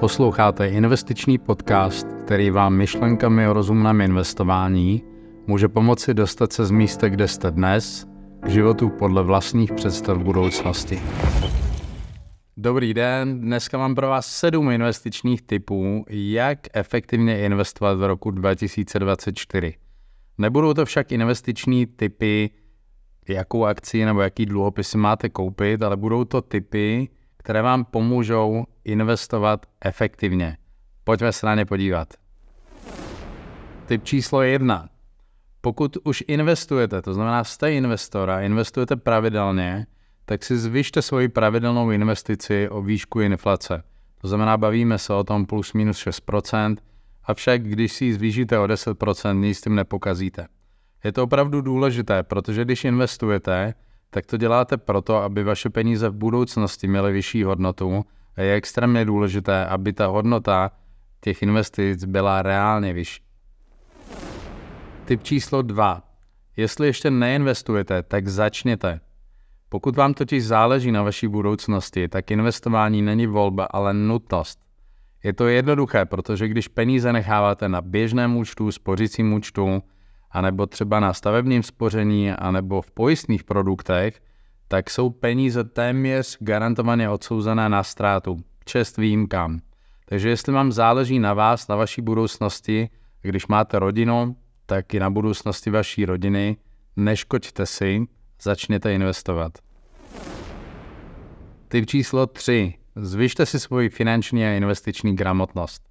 Posloucháte investiční podcast, který vám myšlenkami o rozumném investování může pomoci dostat se z místa, kde jste dnes, k životu podle vlastních představ budoucnosti. Dobrý den, dneska mám pro vás sedm investičních typů, jak efektivně investovat v roku 2024. Nebudou to však investiční typy, jakou akci nebo jaký dluhopisy máte koupit, ale budou to typy, které vám pomůžou investovat efektivně. Pojďme se na ně podívat. Typ číslo jedna. Pokud už investujete, to znamená jste investor a investujete pravidelně, tak si zvyšte svoji pravidelnou investici o výšku inflace. To znamená, bavíme se o tom plus minus 6%, avšak když si ji zvýšíte o 10%, nic s tím nepokazíte. Je to opravdu důležité, protože když investujete, tak to děláte proto, aby vaše peníze v budoucnosti měly vyšší hodnotu a je extrémně důležité, aby ta hodnota těch investic byla reálně vyšší. Typ číslo 2. Jestli ještě neinvestujete, tak začněte. Pokud vám totiž záleží na vaší budoucnosti, tak investování není volba, ale nutnost. Je to jednoduché, protože když peníze necháváte na běžném účtu, spořícím účtu, anebo třeba na stavebním spoření, anebo v pojistných produktech, tak jsou peníze téměř garantovaně odsouzené na ztrátu, čest výjimkám. Takže jestli vám záleží na vás, na vaší budoucnosti, když máte rodinu, tak i na budoucnosti vaší rodiny, neškoďte si, začněte investovat. Typ číslo 3. Zvyšte si svoji finanční a investiční gramotnost.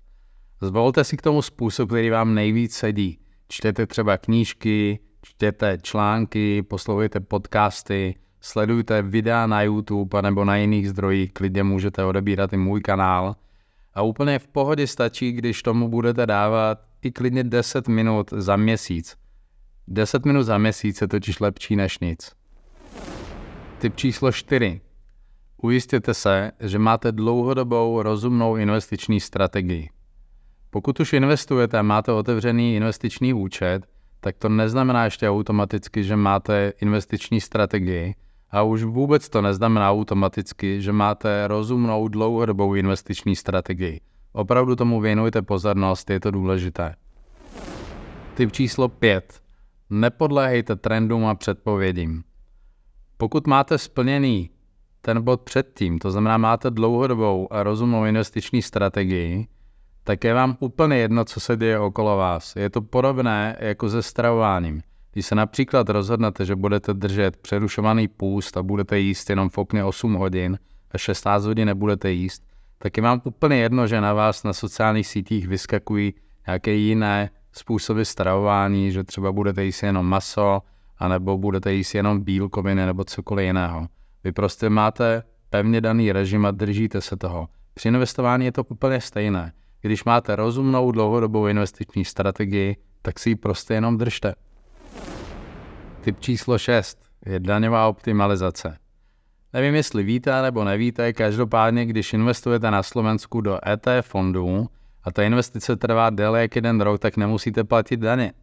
Zvolte si k tomu způsob, který vám nejvíc sedí. Čtěte třeba knížky, čtěte články, poslouchejte podcasty, sledujte videa na YouTube nebo na jiných zdrojích, klidně můžete odebírat i můj kanál. A úplně v pohodě stačí, když tomu budete dávat i klidně 10 minut za měsíc. 10 minut za měsíc je totiž lepší než nic. Typ číslo 4. Ujistěte se, že máte dlouhodobou rozumnou investiční strategii. Pokud už investujete a máte otevřený investiční účet, tak to neznamená ještě automaticky, že máte investiční strategii a už vůbec to neznamená automaticky, že máte rozumnou dlouhodobou investiční strategii. Opravdu tomu věnujte pozornost, je to důležité. Typ číslo 5. Nepodléhejte trendům a předpovědím. Pokud máte splněný ten bod předtím, to znamená máte dlouhodobou a rozumnou investiční strategii, tak je vám úplně jedno, co se děje okolo vás. Je to podobné jako se stravováním. Když se například rozhodnete, že budete držet přerušovaný půst a budete jíst jenom v okně 8 hodin a 16 hodin nebudete jíst, tak je vám úplně jedno, že na vás na sociálních sítích vyskakují nějaké jiné způsoby stravování, že třeba budete jíst jenom maso, anebo budete jíst jenom bílkoviny nebo cokoliv jiného. Vy prostě máte pevně daný režim a držíte se toho. Při investování je to úplně stejné. Když máte rozumnou dlouhodobou investiční strategii, tak si ji prostě jenom držte. Typ číslo 6 je daňová optimalizace. Nevím, jestli víte nebo nevíte, každopádně, když investujete na Slovensku do ETF fondů a ta investice trvá déle jak jeden rok, tak nemusíte platit daně.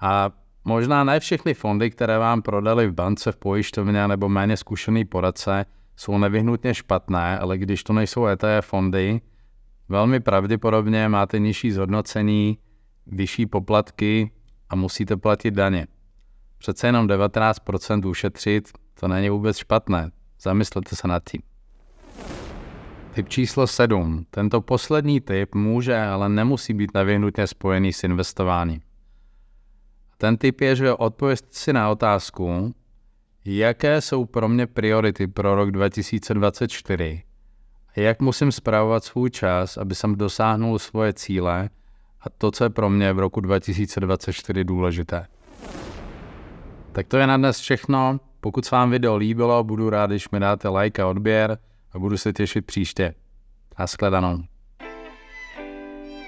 A možná ne všechny fondy, které vám prodali v bance, v pojišťovně nebo méně zkušený poradce, jsou nevyhnutně špatné, ale když to nejsou ETF fondy, velmi pravděpodobně máte nižší zhodnocení, vyšší poplatky a musíte platit daně. Přece jenom 19% ušetřit, to není vůbec špatné. Zamyslete se nad tím. Typ číslo 7. Tento poslední typ může, ale nemusí být nevyhnutně spojený s investováním. Ten typ je, že odpověst si na otázku, jaké jsou pro mě priority pro rok 2024 a jak musím zpravovat svůj čas, aby jsem dosáhnul svoje cíle a to, co je pro mě v roku 2024 důležité. Tak to je na dnes všechno. Pokud se vám video líbilo, budu rád, když mi dáte like a odběr a budu se těšit příště. Naschledanou.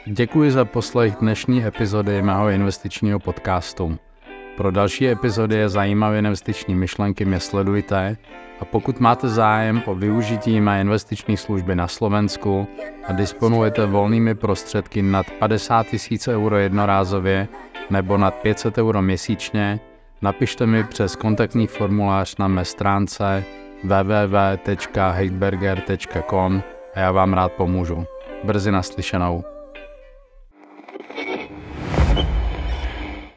Děkuji za poslech dnešní epizody mého investičního podcastu. Pro další epizody zajímavé investiční myšlenky mě sledujte a pokud máte zájem o využití mé investiční služby na Slovensku a disponujete volnými prostředky nad 50 000 euro jednorázově nebo nad 500 euro měsíčně, napište mi přes kontaktní formulář na mé stránce www.heidberger.com a já vám rád pomůžu. Brzy naslyšenou.